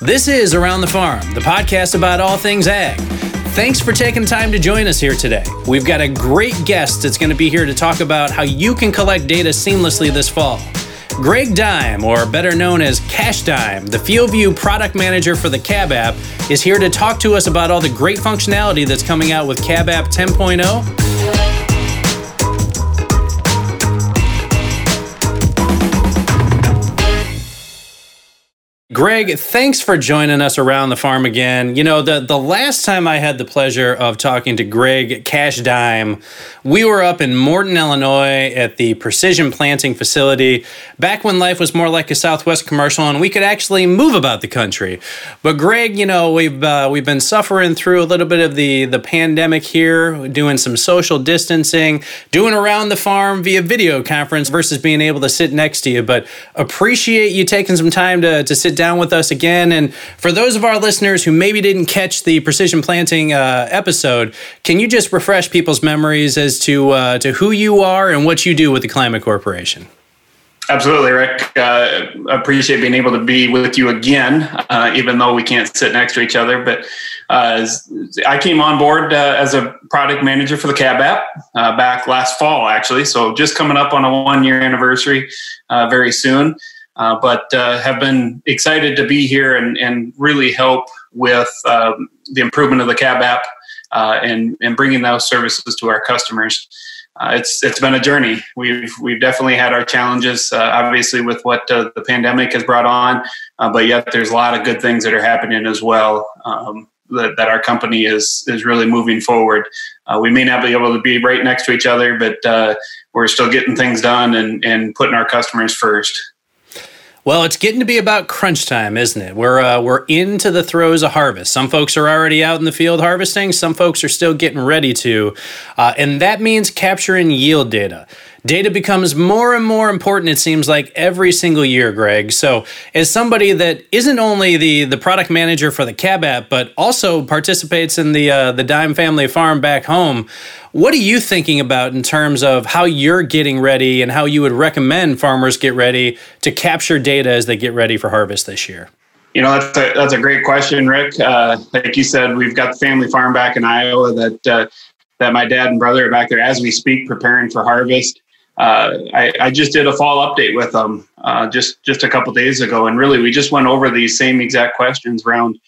This is Around the Farm, the podcast about all things ag. Thanks for taking time to join us here today. We've got a great guest that's going to be here to talk about how you can collect data seamlessly this fall. Greg Dime, or better known as Cash Dime, the FieldView product manager for the Cab app, is here to talk to us about all the great functionality that's coming out with Cab app 10.0 Greg, thanks for joining us around the farm again. You know, the, the last time I had the pleasure of talking to Greg Cash Dime, we were up in Morton, Illinois at the Precision Planting Facility back when life was more like a Southwest commercial and we could actually move about the country. But Greg, you know, we've uh, we've been suffering through a little bit of the the pandemic here, doing some social distancing, doing around the farm via video conference versus being able to sit next to you. But appreciate you taking some time to, to sit down with us again. And for those of our listeners who maybe didn't catch the precision planting uh, episode, can you just refresh people's memories as to uh, to who you are and what you do with the Climate Corporation? Absolutely, Rick. Uh, appreciate being able to be with you again, uh, even though we can't sit next to each other. But uh, I came on board uh, as a product manager for the Cab app uh, back last fall, actually. So just coming up on a one year anniversary uh, very soon. Uh, but uh, have been excited to be here and, and really help with um, the improvement of the cab app uh, and, and bringing those services to our customers. Uh, it's it's been a journey. We've we've definitely had our challenges, uh, obviously with what the pandemic has brought on, but yet there's a lot of good things that are happening as well. Um, that, that, our company is is really moving forward. we may not be able to be right next to each other, but we're still getting things done and, and putting our customers first. Well, it's getting to be about crunch time, isn't it? We're uh, we're into the throes of harvest. Some folks are already out in the field harvesting. Some folks are still getting ready to, uh, and that means capturing yield data. Data becomes more and more important, it seems like, every single year, Greg. So, as somebody that isn't only the, the product manager for the Cab app, but also participates in the, uh, the Dime family farm back home, what are you thinking about in terms of how you're getting ready and how you would recommend farmers get ready to capture data as they get ready for harvest this year? You know, that's a, that's a great question, Rick. Uh, like you said, we've got the family farm back in Iowa that, uh, that my dad and brother are back there as we speak, preparing for harvest uh, I, I, just did a fall update with them uh, just just a couple days ago, and really we just went over these same exact questions around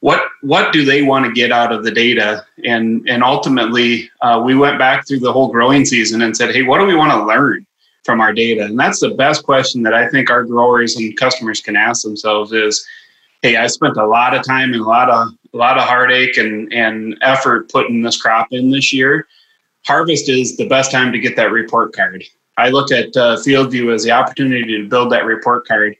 what what do they want to get out of the data, and and ultimately uh, we went back through the whole growing season and said, hey, what do we want to learn from our data? And that's the best question that I think our growers and customers can ask themselves is, hey, I spent a lot of time and a lot of a lot of heartache and and effort putting this crop in this year harvest is the best time to get that report card. I look at uh, FieldView as the opportunity to build that report card.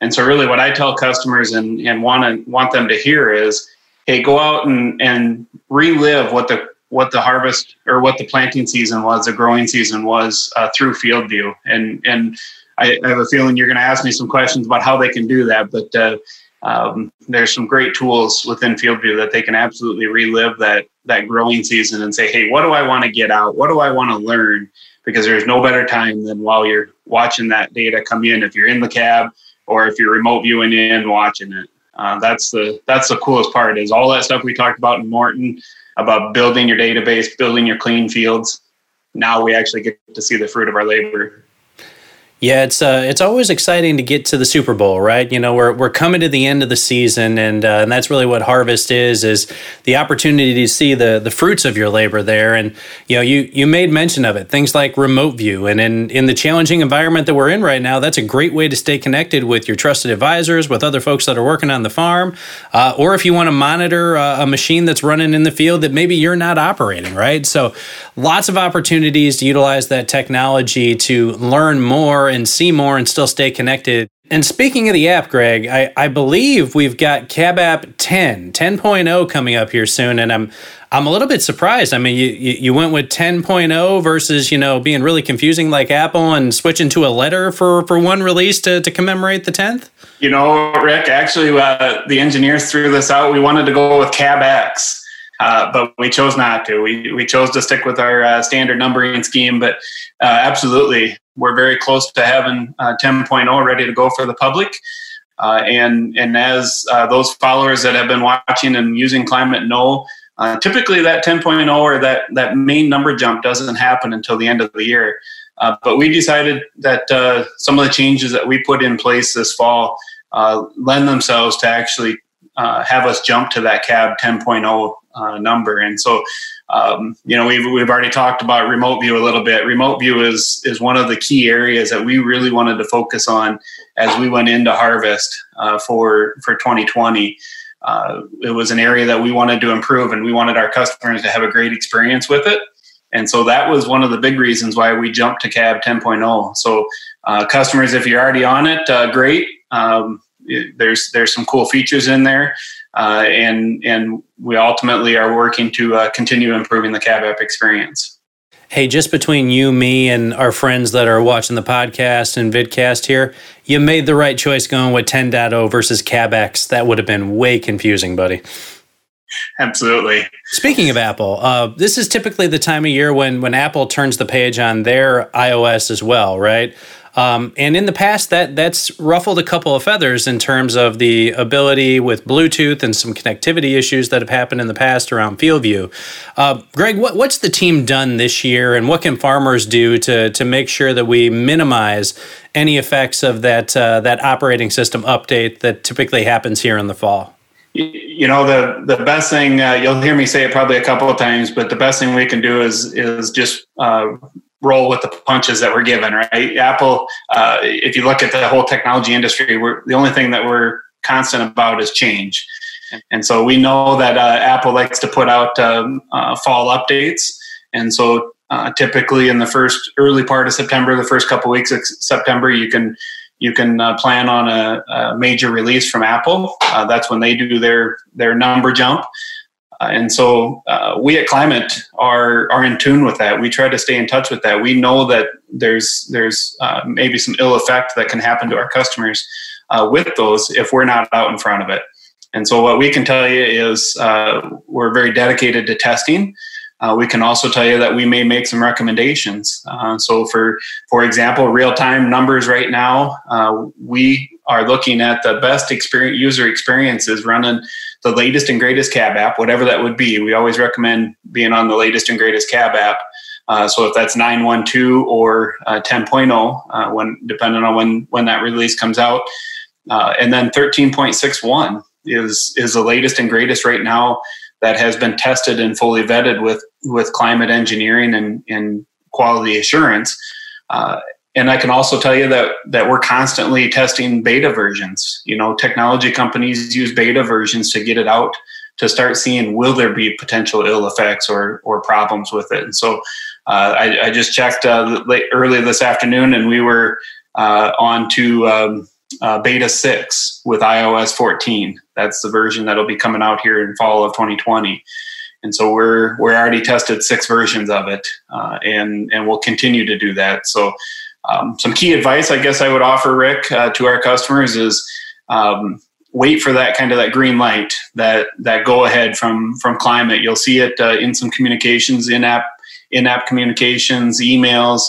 And so, really, what I tell customers and, and want to want them to hear is, hey, go out and, and relive what the what the harvest or what the planting season was, the growing season was uh, through FieldView. And and I, I, have a feeling you're going to ask me some questions about how they can do that. But uh, um, there's some great tools within FieldView that they can absolutely relive that that growing season and say, hey, what do I want to get out? What do I want to learn? Because there's no better time than while you're watching that data come in. If you're in the cab or if you're remote viewing in, and watching it. Uh, that's the that's the coolest part. Is all that stuff we talked about in Morton about building your database, building your clean fields. Now we actually get to see the fruit of our labor. Yeah, it's uh, it's always exciting to get to the Super Bowl, right? You know, we're we're coming to the end of the season, and uh, and that's really what harvest is is the opportunity to see the the fruits of your labor there. And you know, you you made mention of it, things like remote view, and in in the challenging environment that we're in right now, that's a great way to stay connected with your trusted advisors, with other folks that are working on the farm, uh, or if you want to monitor uh, a machine that's running in the field that maybe you're not operating, right? So, lots of opportunities to utilize that technology to learn more and see more and still stay connected. And speaking of the app, Greg, I, I believe we've got Cab App 10, 10.0 coming up here soon. And I'm I'm a little bit surprised. I mean, you, you went with 10.0 versus, you know, being really confusing like Apple and switching to a letter for, for one release to, to commemorate the 10th? You know, Rick, actually, uh, the engineers threw this out. We wanted to go with Cab X. Uh, but we chose not to. We, we chose to stick with our uh, standard numbering scheme. But uh, absolutely, we're very close to having uh, 10.0 ready to go for the public. Uh, and and as uh, those followers that have been watching and using climate know, uh, typically that 10.0 or that that main number jump doesn't happen until the end of the year. Uh, but we decided that uh, some of the changes that we put in place this fall lend themselves to actually have us jump to that CAB 10.0 number. And so um, you know, we've, we've already talked about remote view a little bit. Remote view is, is one of the key areas that we really wanted to focus on as we went into harvest uh, for, for 2020. Uh, it was an area that we wanted to improve and we wanted our customers to have a great experience with it. And so that was one of the big reasons why we jumped to CAB 10.0. So, uh, customers, if you're already on it, uh, great. Um, there's there's some cool features in there. Uh, and and we ultimately are working to uh, continue improving the cab app experience. Hey, just between you, me, and our friends that are watching the podcast and vidcast here, you made the right choice going with 10.0 versus CabX. That would have been way confusing, buddy. Absolutely. Speaking of Apple, uh, this is typically the time of year when when Apple turns the page on their iOS as well, right? Um, and in the past, that that's ruffled a couple of feathers in terms of the ability with Bluetooth and some connectivity issues that have happened in the past around FieldView. Uh, Greg, what, what's the team done this year, and what can farmers do to to make sure that we minimize any effects of that uh, that operating system update that typically happens here in the fall? you know the the best thing uh, you'll hear me say it probably a couple of times but the best thing we can do is is just uh, roll with the punches that we're given, right? Apple, uh, if you look at the whole technology industry, we're the only thing that we're constant about is change. And so we know that uh, Apple likes to put out um, uh, fall updates. And so uh, typically in the first early part of September, the first couple weeks of September, you can you can uh, plan on a, a, major release from Apple. Uh, that's when they do their their number jump. Uh, and so uh, we at Climate are are in tune with that. We try to stay in touch with that. We know that there's there's uh, maybe some ill effect that can happen to our customers uh, with those if we're not out in front of it. And so what we can tell you is uh, we're very dedicated to testing. Uh, we can also tell you that we may make some recommendations. so for for example, real time numbers right now, we are looking at the best experience user experiences running the latest and greatest cab app, whatever that would be. We always recommend being on the latest and greatest cab app. Uh, so if that's 912 or uh, 10.0, uh, when depending on when when that release comes out, uh, and then 13.61 is is the latest and greatest right now that has been tested and fully vetted with with climate engineering and, and quality assurance. And I can also tell you that that we're constantly testing beta versions. You know, technology companies use beta versions to get it out to start seeing will there be potential ill effects or or problems with it. And so uh, I, I, just checked uh, late, early this afternoon, and we were uh, on to um, uh, beta six with iOS 14. That's the version that'll be coming out here in fall of 2020 and so we're we're already tested six versions of it, uh, and and we'll continue to do that. So um, some key advice, I guess, I would offer Rick uh, to our customers is um, wait for that kind of that green light, that that go ahead from from climate. You'll see it uh, in some communications, in app in app communications, emails.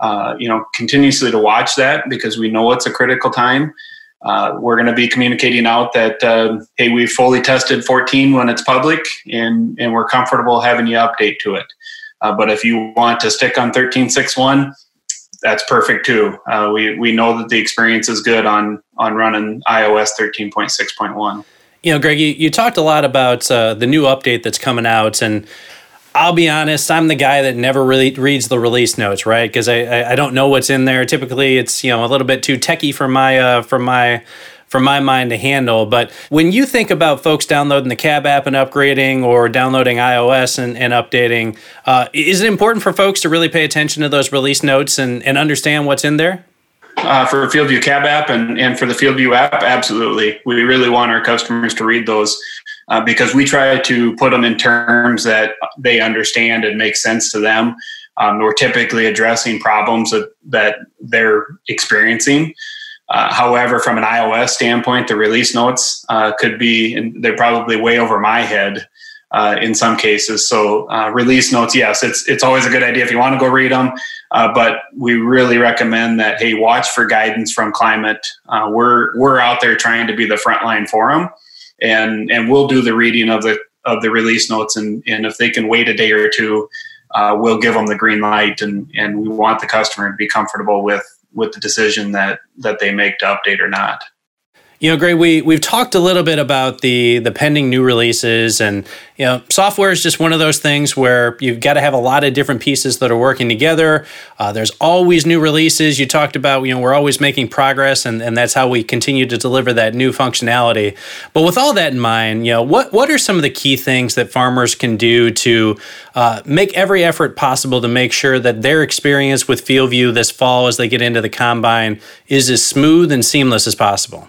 Uh, you know, continuously to watch that because we know it's a critical time. Uh, we're going to be communicating out that uh, hey, we've fully tested 14 when it's public, and and we're comfortable having you update to it. Uh, but if you want to stick on 13.6.1, that's perfect too. Uh, we we know that the experience is good on on running iOS 13.6.1. You know, Greg, you, you talked a lot about uh, the new update that's coming out, and I'll be honest, I'm the guy that never really reads the release notes, right? Because I, I, I don't know what's in there. Typically, it's you know a little bit too techy for my uh, for my for my mind to handle. But when you think about folks downloading the Cab app and upgrading or downloading iOS and, and updating, uh, is it important for folks to really pay attention to those release notes and, and understand what's in there? Uh, for FieldView Cab app and, and for the FieldView app, absolutely. We really want our customers to read those uh, because we try to put them in terms that they understand and make sense to them. Um, we're typically addressing problems that, that they're experiencing. Uh, however, from an iOS standpoint, the release notes uh, could be, and they're probably way over my head uh, in some cases. So uh, release notes, yes, it's it's always a good idea if you want to go read them. Uh, but we really recommend that hey, watch for guidance from climate. Uh, we're we're out there trying to be the front line for them, and and we'll do the reading of the of the release notes, and and if they can wait a day or two, we'll give them the green light, and and we want the customer to be comfortable with with the decision that that they make to update or not. You know, Greg, we we've talked a little bit about the the pending new releases, and you know, software is just one of those things where you've got to have a lot of different pieces that are working together. Uh, there's always new releases. You talked about, you know, we're always making progress, and, and that's how we continue to deliver that new functionality. But with all that in mind, you know, what what are some of the key things that farmers can do to uh, make every effort possible to make sure that their experience with FieldView this fall as they get into the combine is as smooth and seamless as possible?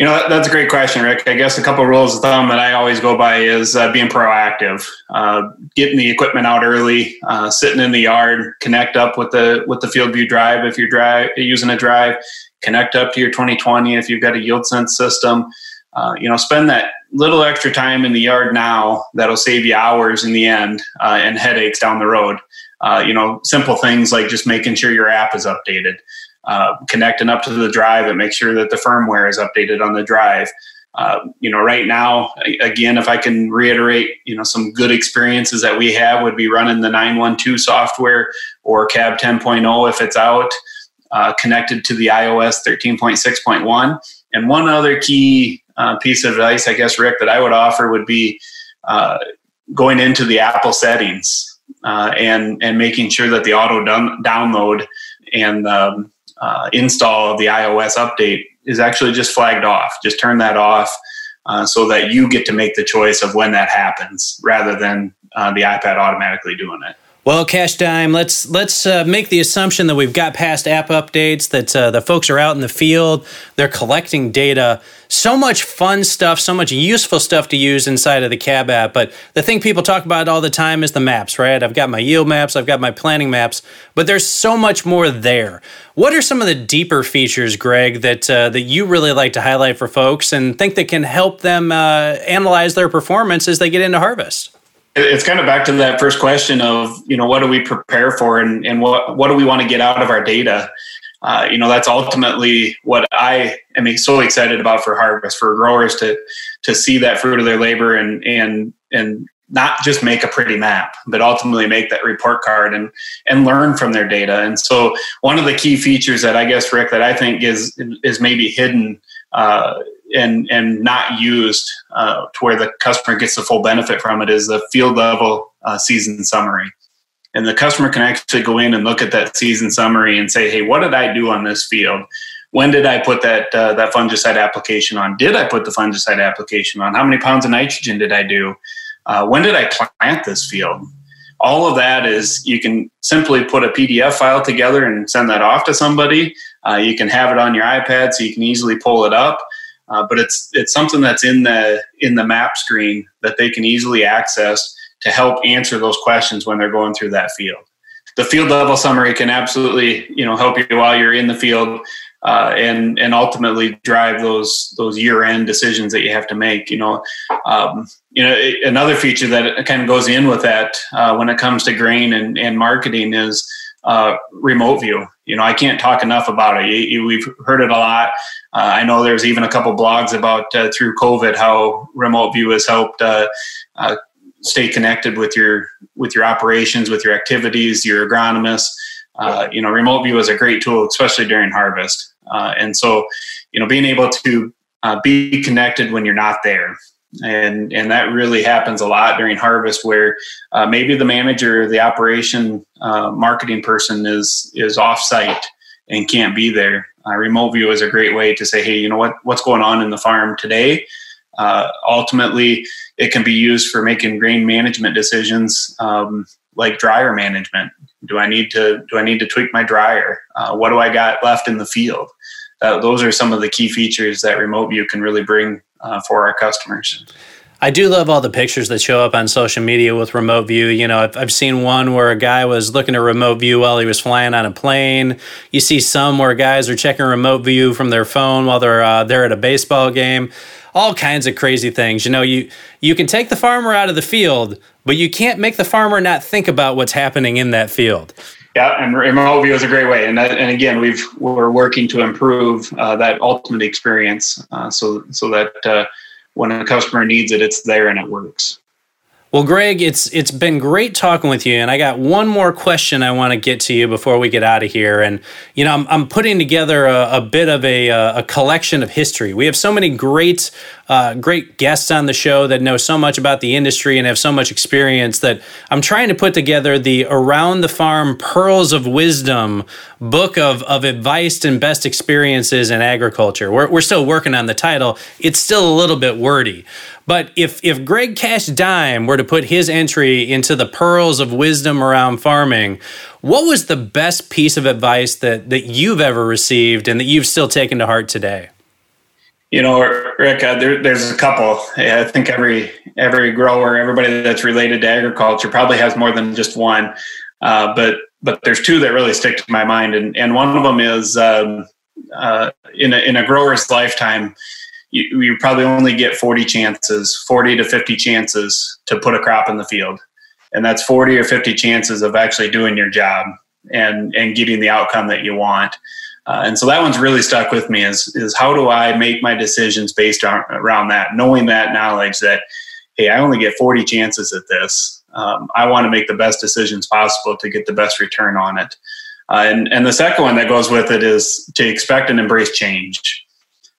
You know, that's a great question, Rick. I guess a couple of rules of thumb that I always go by is uh, being proactive, uh, getting the equipment out early, uh, sitting in the yard, connect up with the with the FieldView drive if you're drive using a drive, connect up to your 2020 if you've got a YieldSense system. Uh, you know, spend that little extra time in the yard now that'll save you hours in the end uh, and headaches down the road. Uh, you know, simple things like just making sure your app is updated uh, connecting up to the drive and make sure that the firmware is updated on the drive. Uh, you know, right now, again, if I can reiterate, you know, some good experiences that we have would be running the 912 software or Cab 10.0 if it's out, uh, connected to the iOS 13.6.1. And one other key uh, piece of advice, I guess, Rick, that I would offer would be uh, going into the Apple settings uh, and and making sure that the auto download and um, uh, install of the iOS update is actually just flagged off. Just turn that off uh, so that you get to make the choice of when that happens rather than uh, the iPad automatically doing it. Well, Cash Dime, let's let's uh, make the assumption that we've got past app updates, that uh, the folks are out in the field, they're collecting data. So much fun stuff, so much useful stuff to use inside of the cab app. But the thing people talk about all the time is the maps, right? I've got my yield maps, I've got my planning maps, but there's so much more there. What are some of the deeper features, Greg, that uh, that you really like to highlight for folks and think that can help them uh, analyze their performance as they get into harvest? It's kind of back to that first question of you know what do we prepare for and, and what what do we want to get out of our data? Uh, you know that's ultimately what i am so excited about for harvest for growers to to see that fruit of their labor and and and not just make a pretty map but ultimately make that report card and and learn from their data. And so one of the key features that i guess rick that i think is is maybe hidden uh, and and not used uh, to where the customer gets the full benefit from it is the field level uh, season summary. And the customer can actually go in and look at that season summary and say hey what did i do on this field? When did i put that uh, that fungicide application on? Did i put the fungicide application on? How many pounds of nitrogen did i do? Uh, when did i plant this field? All of that is you can simply put a pdf file together and send that off to somebody. Uh, you can have it on your ipad so you can easily pull it up uh, but it's it's something that's in the in the map screen that they can easily access to help answer those questions when they're going through that field. The field level summary can absolutely you know help you while you're in the field uh, and and ultimately drive those those year end decisions that you have to make. You know, um, you know another feature that kind of goes in with that uh, when it comes to grain and, and marketing is uh, remote view. You know, I can't talk enough about it. You, you, we've heard it a lot. Uh, I know there's even a couple blogs about uh, through COVID how remote view has helped uh, uh, stay connected with your with your operations, with your activities, your agronomists. Uh, you know, remote view is a great tool, especially during harvest. and so, you know, being able to be connected when you're not there and and that really happens a lot during harvest where uh, maybe the manager the operation uh, marketing person is is off site and can't be there. Uh, remote view is a great way to say hey you know what what's going on in the farm today? Uh, ultimately it can be used for making grain management decisions um, like dryer management. Do i need to do i need to tweak my dryer? Uh, what do i got left in the field? Uh, those are some of the key features that remote view can really bring uh, for our customers. I do love all the pictures that show up on social media with remote view. You know, I've, I've seen one where a guy was looking at remote view while he was flying on a plane. You see some where guys are checking remote view from their phone while they're uh, they're at a baseball game. all kinds of crazy things. You know, you you can take the farmer out of the field, but you can't make the farmer not think about what's happening in that field. Yeah, and remote view is a great way. And that, and again, we've we're working to improve uh, that ultimate experience, uh, so so that uh, when a customer needs it, it's there and it works. Well, Greg, it's it's been great talking with you, and I got one more question I want to get to you before we get out of here. And you know, I'm, I'm putting together a, a bit of a, a collection of history. We have so many great uh, great guests on the show that know so much about the industry and have so much experience that I'm trying to put together the Around the Farm Pearls of Wisdom book of of advice and best experiences in agriculture. We're we're still working on the title. It's still a little bit wordy. But if if Greg Cash Dime were to put his entry into the pearls of wisdom around farming, what was the best piece of advice that that you've ever received and that you've still taken to heart today? You know, Rick, uh, there, there's a couple. I think every every grower, everybody that's related to agriculture, probably has more than just one. Uh, but but there's two that really stick to my mind, and and one of them is um, uh, in a in a grower's lifetime you, you probably only get 40 chances, 40 to 50 chances to put a crop in the field. And that's 40 or 50 chances of actually doing your job and, and getting the outcome that you want. Uh, and so that one's really stuck with me is, is how do I make my decisions based on, around that, knowing that knowledge that, hey, I only get 40 chances at this. Um, I want to make the best decisions possible to get the best return on it. Uh, and, and the second one that goes with it is to expect and embrace change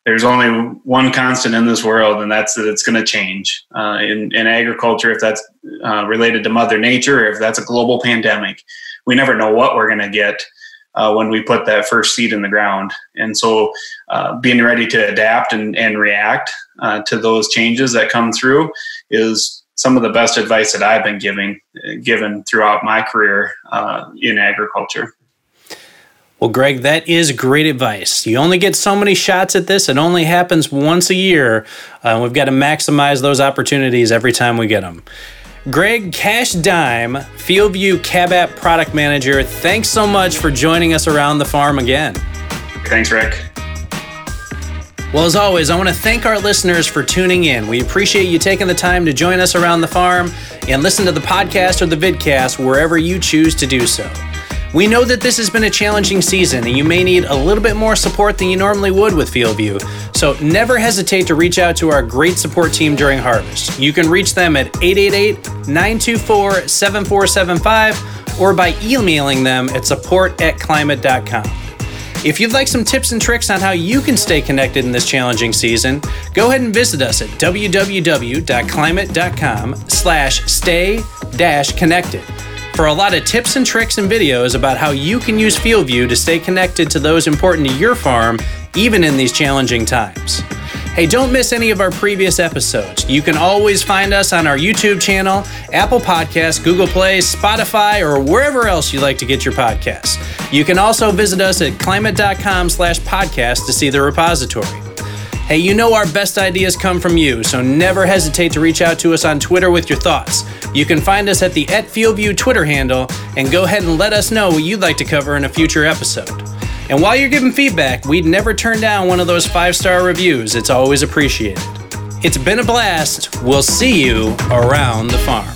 there's only one constant in this world, and that's that it's going to change. Uh, in, in agriculture, if that's uh, related to Mother Nature, if that's a global pandemic, we never know what we're going to get uh, when we put that first seed in the ground. And so, uh, being ready to adapt and, and react uh, to those changes that come through is some of the best advice that I've been giving given throughout my career uh, in agriculture. Well, Greg, that is great advice. You only get so many shots at this. It only happens once a year. Uh, we've got to maximize those opportunities every time we get them. Greg Cash Dime, FieldView Cab app product manager, thanks so much for joining us around the farm again. Thanks, Rick. Well, as always, I want to thank our listeners for tuning in. We appreciate you taking the time to join us around the farm and listen to the podcast or the vidcast wherever you choose to do so. We know that this has been a challenging season and you may need a little bit more support than you normally would with FieldView. So never hesitate to reach out to our great support team during harvest. You can reach them at 888 924 7475 or by emailing them at support at climate.com. If you'd like some tips and tricks on how you can stay connected in this challenging season, go ahead and visit us at www.climate.com slash stay dash connected for a lot of tips and tricks and videos about how you can use FieldView to stay connected to those important to your farm, even in these challenging times. Hey, don't miss any of our previous episodes. You can always find us on our YouTube channel, Apple Podcasts, Google Play, Spotify, or wherever else you like to get your podcasts. You can also visit us at climate.com slash podcast to see the repository. Hey, you know our best ideas come from you, so never hesitate to reach out to us on Twitter with your thoughts. You can find us at the at FieldView Twitter handle and go ahead and let us know what you'd like to cover in a future episode. And while you're giving feedback, we'd never turn down one of those five star reviews. It's always appreciated. It's been a blast. We'll see you around the farm.